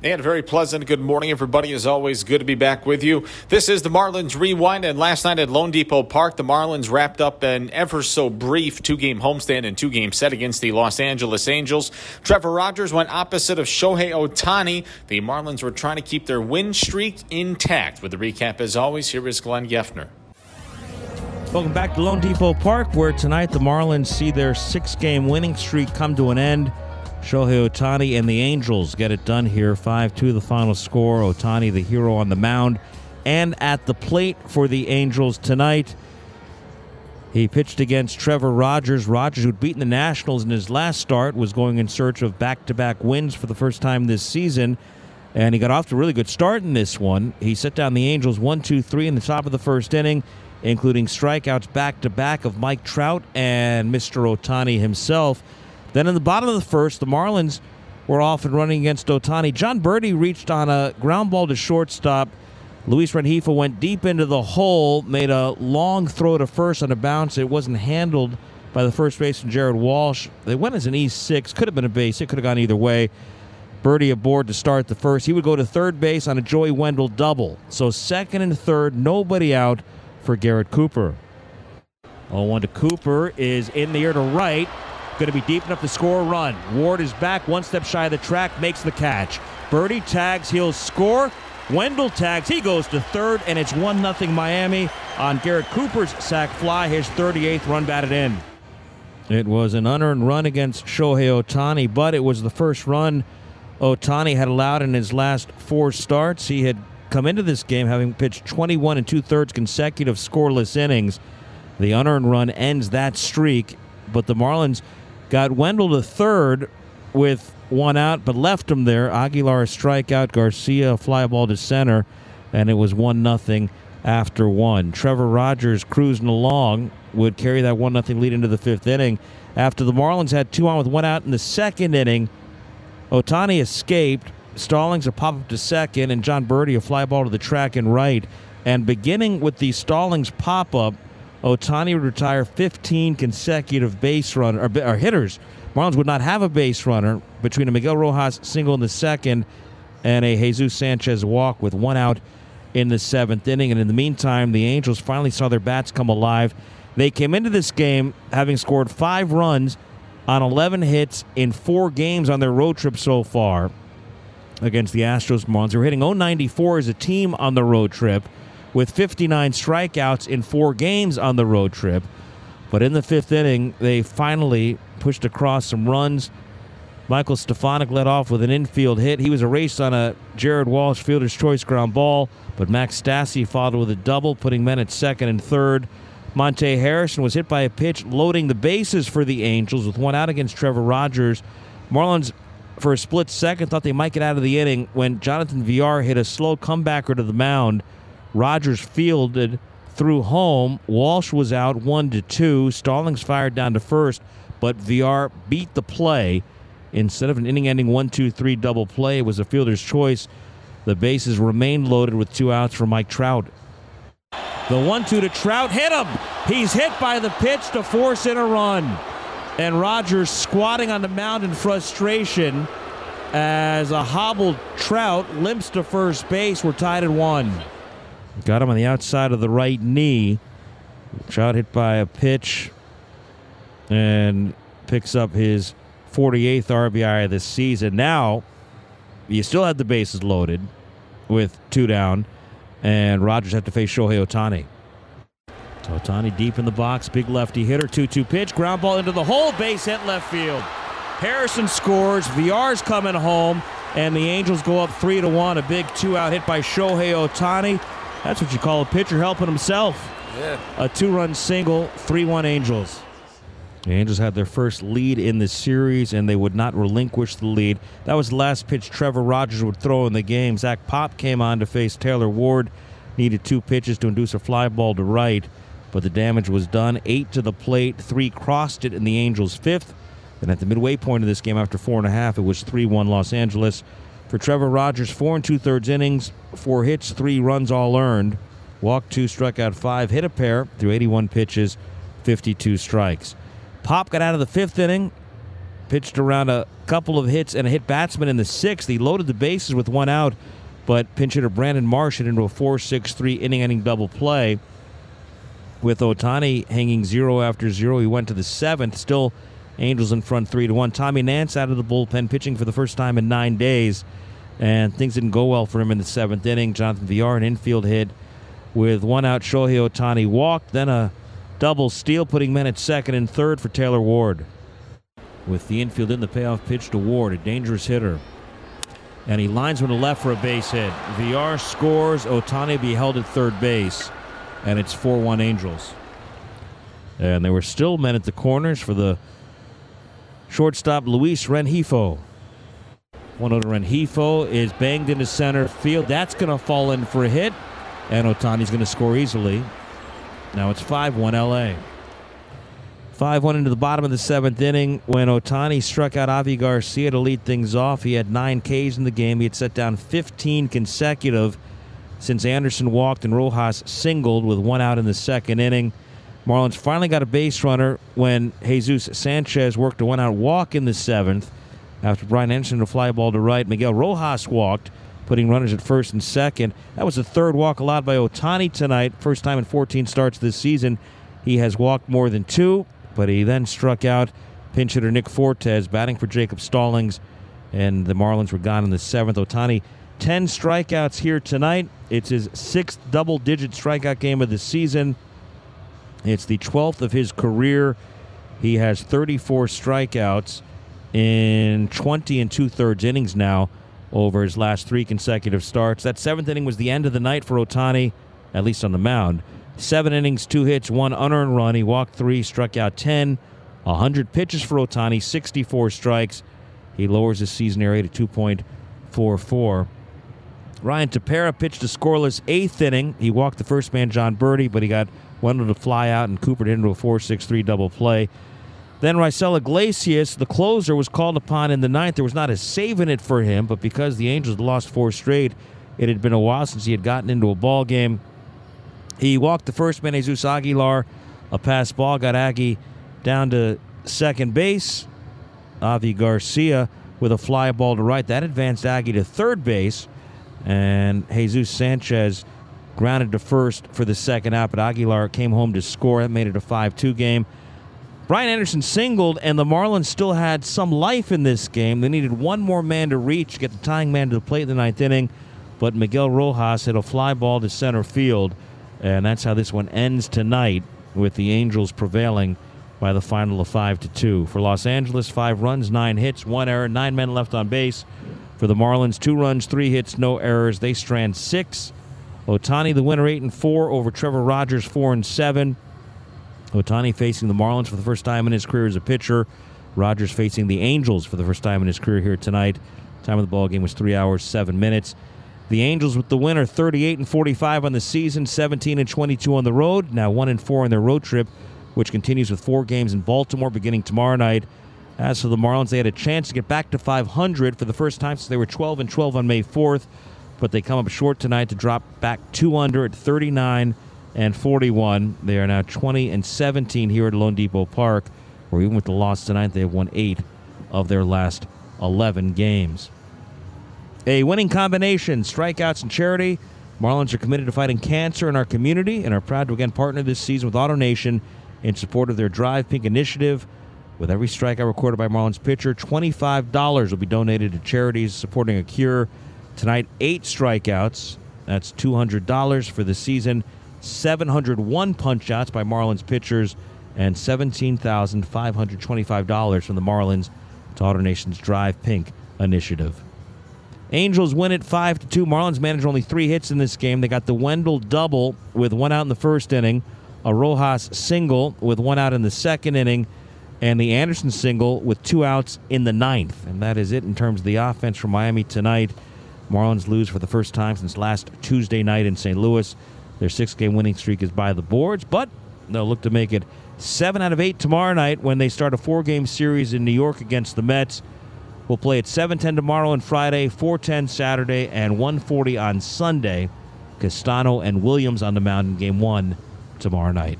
And a very pleasant good morning, everybody. As always, good to be back with you. This is the Marlins Rewind, and last night at loanDepot Park, the Marlins wrapped up an ever so brief two game homestand and two game set against the Los Angeles Angels. Trevor Rogers went opposite of Shohei Ohtani. The Marlins were trying to keep their win streak intact. With the recap, as always, here is Glenn Geffner. Welcome back to loanDepot Park, where tonight the Marlins see their six game winning streak come to an end. Shohei Ohtani and the Angels get it done here. 5 2 the final score. Ohtani, the hero on the mound and at the plate for the Angels tonight. He pitched against Trevor Rogers. Rogers, who'd beaten the Nationals in his last start, was going in search of back to back wins for the first time this season. And he got off to a really good start in this one. He set down the Angels 1 2 3 in the top of the first inning, including strikeouts back to back of Mike Trout and Mr. Ohtani himself. Then in the bottom of the first, the Marlins were off and running against Ohtani. Jon Berti reached on a ground ball to shortstop. Luis Rengifo went deep into the hole, made a long throw to first on a bounce. It wasn't handled by the first baseman Jared Walsh. They went as an E6. Could have been a base. It could have gone either way. Birdie aboard to start the first. He would go to third base on a Joey Wendle double. So second and third, nobody out for Garrett Cooper. 0-1 to Cooper is in the air to right. Going to be deep enough to score a run. Ward is back one step shy of the track, makes the catch. Berti tags, he'll score. Wendle tags, he goes to third, and it's 1 0 Miami on Garrett Cooper's sac fly, his 38th run batted in. It was an unearned run against Shohei Ohtani, but it was the first run Ohtani had allowed in his last four starts. He had come into this game having pitched 21 and two thirds consecutive scoreless innings. The unearned run ends that streak, but the Marlins got Wendle to third with one out, but left him there. Aguilar a strikeout, Garcia fly ball to center, and it was one nothing after one. Trevor Rogers cruising along would carry that one nothing lead into the fifth inning. After the Marlins had two on with one out in the second inning, Ohtani escaped. Stallings a pop up to second, and Jon Berti a fly ball to the track and right. And beginning with the Stallings pop up, Ohtani would retire 15 consecutive base runner or, or, hitters. Marlins would not have a base runner between a Miguel Rojas single in the second and a Jesus Sanchez walk with one out in the seventh inning. And in the meantime, the Angels finally saw their bats come alive. They came into this game having scored five runs on 11 hits in four games on their road trip so far against the Astros. Marlins are hitting 094 as a team on the road trip with 59 strikeouts in four games on the road trip. But in the fifth inning, they finally pushed across some runs. Michael Stefanic led off with an infield hit. He was erased on a Jared Walsh fielder's choice ground ball, but Max Stassi followed with a double, putting men at second and third. Monte Harrison was hit by a pitch loading the bases for the Angels with one out against Trevor Rogers. Marlins, for a split second, thought they might get out of the inning when Jonathan Villar hit a slow comebacker to the mound Rogers fielded through home. Walsh was out one to two. Stallings fired down to first, but Villar beat the play. Instead of an inning-ending one-two-three double play, it was a fielder's choice. The bases remained loaded with two outs for Mike Trout. The one-two to Trout hit him. He's hit by the pitch to force in a run, and Rogers squatting on the mound in frustration as a hobbled Trout limps to first base. We're tied at one. Got him on the outside of the right knee. Shot hit by a pitch and picks up his 48th RBI of the season. Now, you still have the bases loaded with two down, and Rogers have to face Shohei Ohtani. Ohtani deep in the box, big lefty hitter, 2 2 pitch, ground ball into the hole, base hit left field. Harrison scores, Villar's coming home, and the Angels go up 3 to 1. A big two out hit by Shohei Ohtani. That's what you call a pitcher helping himself. Yeah. A two run single, 3 1 Angels. The Angels had their first lead in the series, and they would not relinquish the lead. That was the last pitch Trevor Rogers would throw in the game. Zach Pop came on to face Taylor Ward. Needed two pitches to induce a fly ball to right, but the damage was done. Eight to the plate, three crossed it in the Angels' fifth. And at the midway point of this game, after four and a half, it was 3 1 Los Angeles. For Trevor Rogers, four and two thirds innings, four hits, three runs all earned. Walked two, struck out five, hit a pair through 81 pitches, 52 strikes. Pop got out of the fifth inning, pitched around a couple of hits and a hit batsman in the sixth. He loaded the bases with one out, but pinch hitter Brandon Marsh hit into a 4 6 3 inning ending double play. With Ohtani hanging zero after zero, he went to the seventh, still Angels in front three to one. Tommy Nance out of the bullpen, pitching for the first time in nine days, and things didn't go well for him in the seventh inning. Jonathan Villar, an infield hit with one out. Shohei Ohtani walked, then a double steal, putting men at second and third for Taylor Ward. With the infield in the payoff pitch to Ward, a dangerous hitter. And he lines one to left for a base hit. Villar scores. Ohtani be held at third base, and it's 4 1 Angels. And there were still men at the corners for the Shortstop Luis Rengifo. One out Rengifo is banged into center field. That's going to fall in for a hit, and Ohtani's going to score easily. Now it's 5 1 LA. 5 1 into the bottom of the seventh inning when Ohtani struck out Avi Garcia to lead things off. He had nine Ks in the game. He had set down 15 consecutive since Anderson walked and Rojas singled with one out in the second inning. Marlins finally got a base runner when Jesus Sanchez worked a one out walk in the seventh. After Brian Anderson a fly ball to right, Miguel Rojas walked, putting runners at first and second. That was the third walk allowed by Ohtani tonight, first time in 14 starts this season. He has walked more than two, but he then struck out pinch hitter Nick Fortes, batting for Jacob Stallings, and the Marlins were gone in the seventh. Ohtani, 10 strikeouts here tonight. It's his sixth double digit strikeout game of the season. It's the 12th of his career. He has 34 strikeouts in 20 and two thirds innings now over his last three consecutive starts. That seventh inning was the end of the night for Ohtani, at least on the mound. Seven innings, two hits, one unearned run. He walked three, struck out 10. 100 pitches for Ohtani, 64 strikes. He lowers his season area to 2.44. Ryan Tepera pitched a scoreless eighth inning. He walked the first man, Jon Berti, but he got wanted to fly out and Cooper into a 4-6-3 double play. Then Raisel Iglesias, the closer, was called upon in the ninth. There was not a save in it for him, but because the Angels lost four straight, it had been a while since he had gotten into a ball game. He walked the first man, Jesus Aguilar. A pass ball got Aggie down to second base. Avi Garcia with a fly ball to right. That advanced Aggie to third base. And Jesus Sanchez grounded to first for the second out, but Aguilar came home to score. That made it a 5 2 game. Brian Anderson singled, and the Marlins still had some life in this game. They needed one more man to reach, get the tying man to the plate in the ninth inning, but Miguel Rojas hit a fly ball to center field, and that's how this one ends tonight with the Angels prevailing by the final of 5 to 2. For Los Angeles, five runs, nine hits, one error, nine men left on base. For the Marlins, two runs, three hits, no errors. They strand six. Ohtani, the winner, eight and four over Trevor Rogers, four and seven. Ohtani facing the Marlins for the first time in his career as a pitcher. Rogers facing the Angels for the first time in his career here tonight. Time of the ball game was three hours seven minutes. The Angels with the winner, 38 and 45 on the season, 17 and 22 on the road. Now one and four on their road trip, which continues with four games in Baltimore beginning tomorrow night. As for the Marlins, they had a chance to get back to 500 for the first time since they were 12 and 12 on May 4th but they come up short tonight to drop back two under at 39 and 41. They are now 20 and 17 here at loanDepot Park, where even with the loss tonight, they have won eight of their last 11 games. A winning combination, strikeouts and charity. Marlins are committed to fighting cancer in our community and are proud to again partner this season with AutoNation in support of their Drive Pink initiative. With every strikeout recorded by Marlins pitcher, $25 will be donated to charities supporting a cure Tonight, eight strikeouts. That's $200 for the season. 701 punchouts by Marlins pitchers, and $17,525 from the Marlins to AutoNation's Drive Pink initiative. Angels win it 5 to 2. Marlins managed only three hits in this game. They got the Wendle double with one out in the first inning, a Rojas single with one out in the second inning, and the Anderson single with two outs in the ninth. And that is it in terms of the offense from Miami tonight. Marlins lose for the first time since last Tuesday night in St. Louis. Their six game winning streak is by the boards, but they'll look to make it seven out of eight tomorrow night when they start a four game series in New York against the Mets. We'll play at 7:10 tomorrow and Friday, 4:10 Saturday, and 1:40 on Sunday. Castano and Williams on the mound in Game One tomorrow night.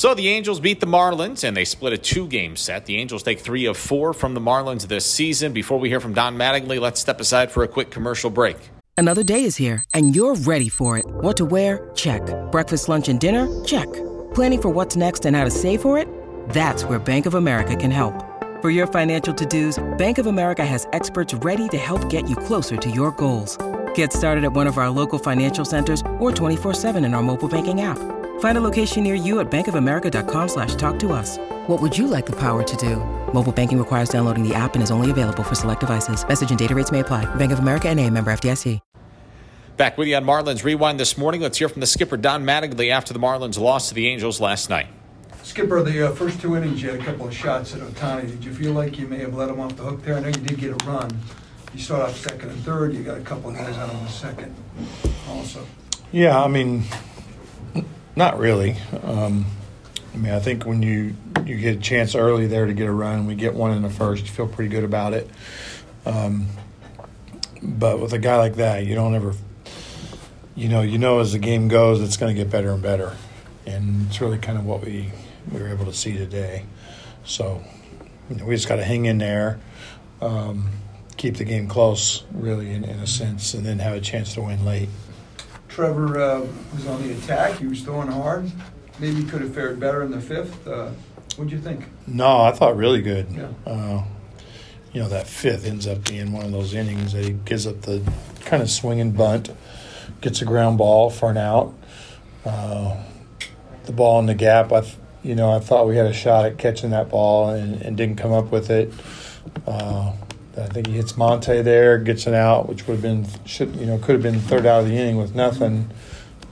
So the Angels beat the Marlins and they split a two game set. The Angels take three of four from the Marlins this season. Before we hear from Don Mattingly, let's step aside for a quick commercial break. Another day is here and you're ready for it. What to wear? Check. Breakfast, lunch, and dinner? Check. Planning for what's next and how to save for it? That's where Bank of America can help. For your financial to dos, Bank of America has experts ready to help get you closer to your goals. Get started at one of our local financial centers or 24 7 in our mobile banking app. Find a location near you at bankofamerica.com slash talk to us. What would you like the power to do? Mobile banking requires downloading the app and is only available for select devices. Message and data rates may apply. Bank of America and a member FDIC. Back with you on Marlins Rewind this morning. Let's hear from the skipper, Don Mattingly, after the Marlins lost to the Angels last night. Skipper, the uh, first two innings, you had a couple of shots at Ohtani. Did you feel like you may have let him off the hook there? I know you did get a run. You start off second and third. You got a couple of guys out on the second also. Yeah, I mean, not really. Um, I mean, I think when you you get a chance early there to get a run, we get one in the first, you feel pretty good about it. Um, but with a guy like that, you don't ever, you know, you know as the game goes, it's going to get better and better, and it's really kind of what we we were able to see today. So, you know, we just got to hang in there, um, keep the game close, really, in, in a sense, and then have a chance to win late. Trevor uh, was on the attack. He was throwing hard. Maybe he could have fared better in the fifth. Uh, what'd you think? No, I thought really good. Yeah. Uh, you know, that fifth ends up being one of those innings that he gives up the kind of swinging bunt, gets a ground ball for an out. Uh, the ball in the gap, I, th- you know, I thought we had a shot at catching that ball and, and didn't come up with it. I think he hits Monte there, gets an out, which would have been should you know could have been third out of the inning with nothing,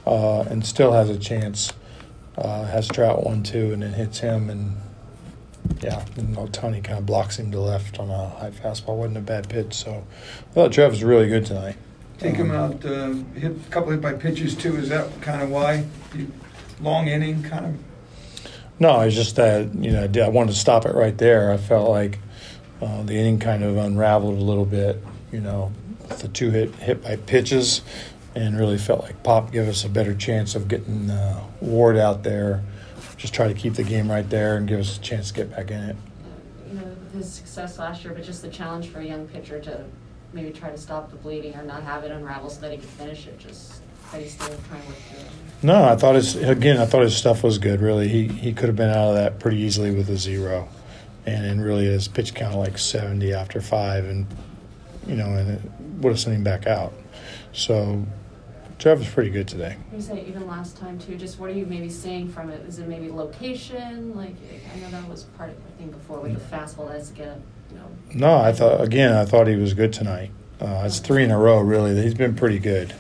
uh, and still has a chance. Uh, has Trout one two, and then hits him, and yeah, and Ohtani kind of blocks him to left on a high fastball. wasn't a bad pitch, so I thought Trev was really good tonight. Take him Um, out, uh, hit a couple hit by pitches too. Is that kind of why? You, long inning, kind of. No, it's just that you know I wanted to stop it right there. I felt like uh, the inning kind of unraveled a little bit. You know, the two hit hit by pitches, and really felt like Pop gave us a better chance of getting uh, Ward out there. Just try to keep the game right there and give us a chance to get back in it. you know, his success last year, but just the challenge for a young pitcher to maybe try to stop the bleeding or not have it unravel so that he could finish it. Just how you still trying to work through it. No, I thought his again. I thought his stuff was good. Really, he he could have been out of that pretty easily with a zero, and and really his pitch count like seventy after five, and you know, and it would have sent him back out. So, Trev was pretty good today. You say even last time too. Just what are you maybe seeing from it? Is it maybe location? Like I know that was part of the thing before with the fastball. That's get you know. No, I thought again. I thought he was good tonight. Uh, it's three in a row. Really, he's been pretty good.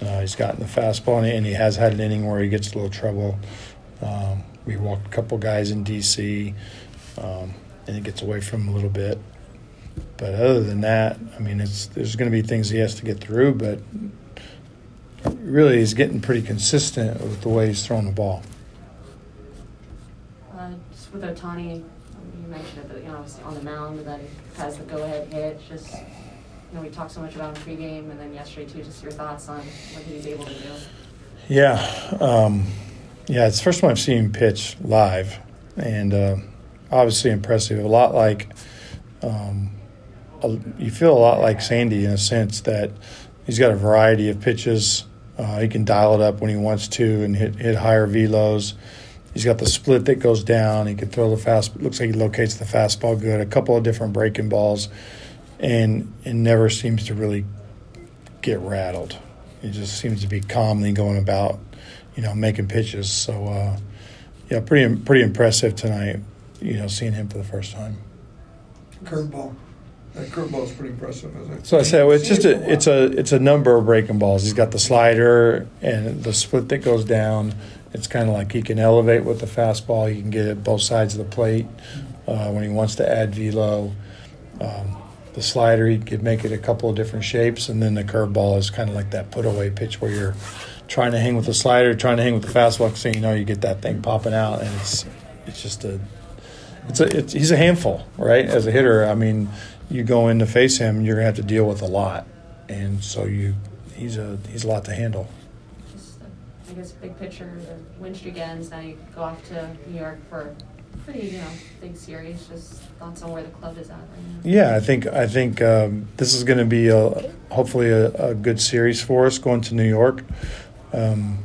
Uh, he's gotten the fastball, and he, and he has had an inning where he gets a little trouble. Um, we walked a couple guys in DC, um, and it gets away from him a little bit. But other than that, I mean, it's there's going to be things he has to get through. But really, he's getting pretty consistent with the way he's throwing the ball. Uh, just with Ohtani, you mentioned it, but you know, obviously on the mound, and then has the go-ahead hit. Just you know, we talked so much about him pregame, and then yesterday too. Just your thoughts on what he was able to do. Yeah, um, yeah. It's the first time I've seen him pitch live, and uh, obviously impressive. A lot like um, a, you feel a lot like Sandy in a sense that he's got a variety of pitches. Uh, he can dial it up when he wants to and hit hit higher velos. He's got the split that goes down. He can throw the fast. Looks like he locates the fastball good. A couple of different breaking balls, and it never seems to really get rattled. He just seems to be calmly going about, you know, making pitches. So, uh, yeah, pretty pretty impressive tonight. You know, seeing him for the first time. Curveball. That curveball is pretty impressive. Isn't it? So I say well, it's just a it's a it's a number of breaking balls. He's got the slider and the split that goes down, It's kind of like he can elevate with the fastball. He can get it both sides of the plate uh, when he wants to add velo. Um, the slider, he could make it a couple of different shapes, and then the curveball is kind of like that put away pitch where you're trying to hang with the slider, trying to hang with the fastball, so you know you get that thing popping out, and it's it's just a it's a it's, he's a handful, right? As a hitter, I mean, you go in to face him, you're gonna have to deal with a lot, and so you he's a he's a lot to handle. Just, I guess, big picture, the win streak ends, now you go off to New York for pretty, you know, big series. Just thoughts on where the club is at right now. Yeah, I think I think um, this is going to be a hopefully a, a, good series for us going to New York. Um,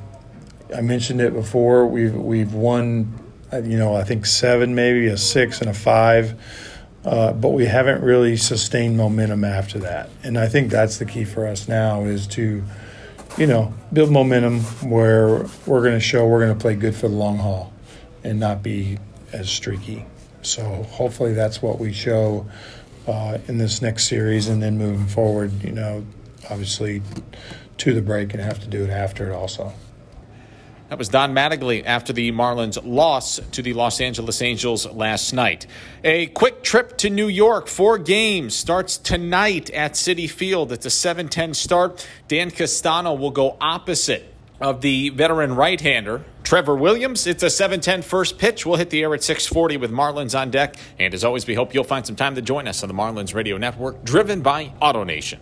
I mentioned it before. We've we've won, you know, I think seven, maybe a six and a five, uh, but we haven't really sustained momentum after that. And I think that's the key for us now is to, you know, build momentum where we're going to show we're going to play good for the long haul, and not be as streaky. So hopefully that's what we show uh, in this next series, and then moving forward, you know, obviously to the break and have to do it after it also. That was Don Mattingly after the Marlins loss to the Los Angeles Angels last night. A quick trip to New York. Four games starts tonight at Citi Field. It's a 7-10 start. Dan Castano will go opposite of the veteran right-hander Trevor Williams. It's a 7-10 first pitch. We'll hit the air at 6:40 with Marlins on deck. And as always, we hope you'll find some time to join us on the Marlins Radio Network, driven by AutoNation.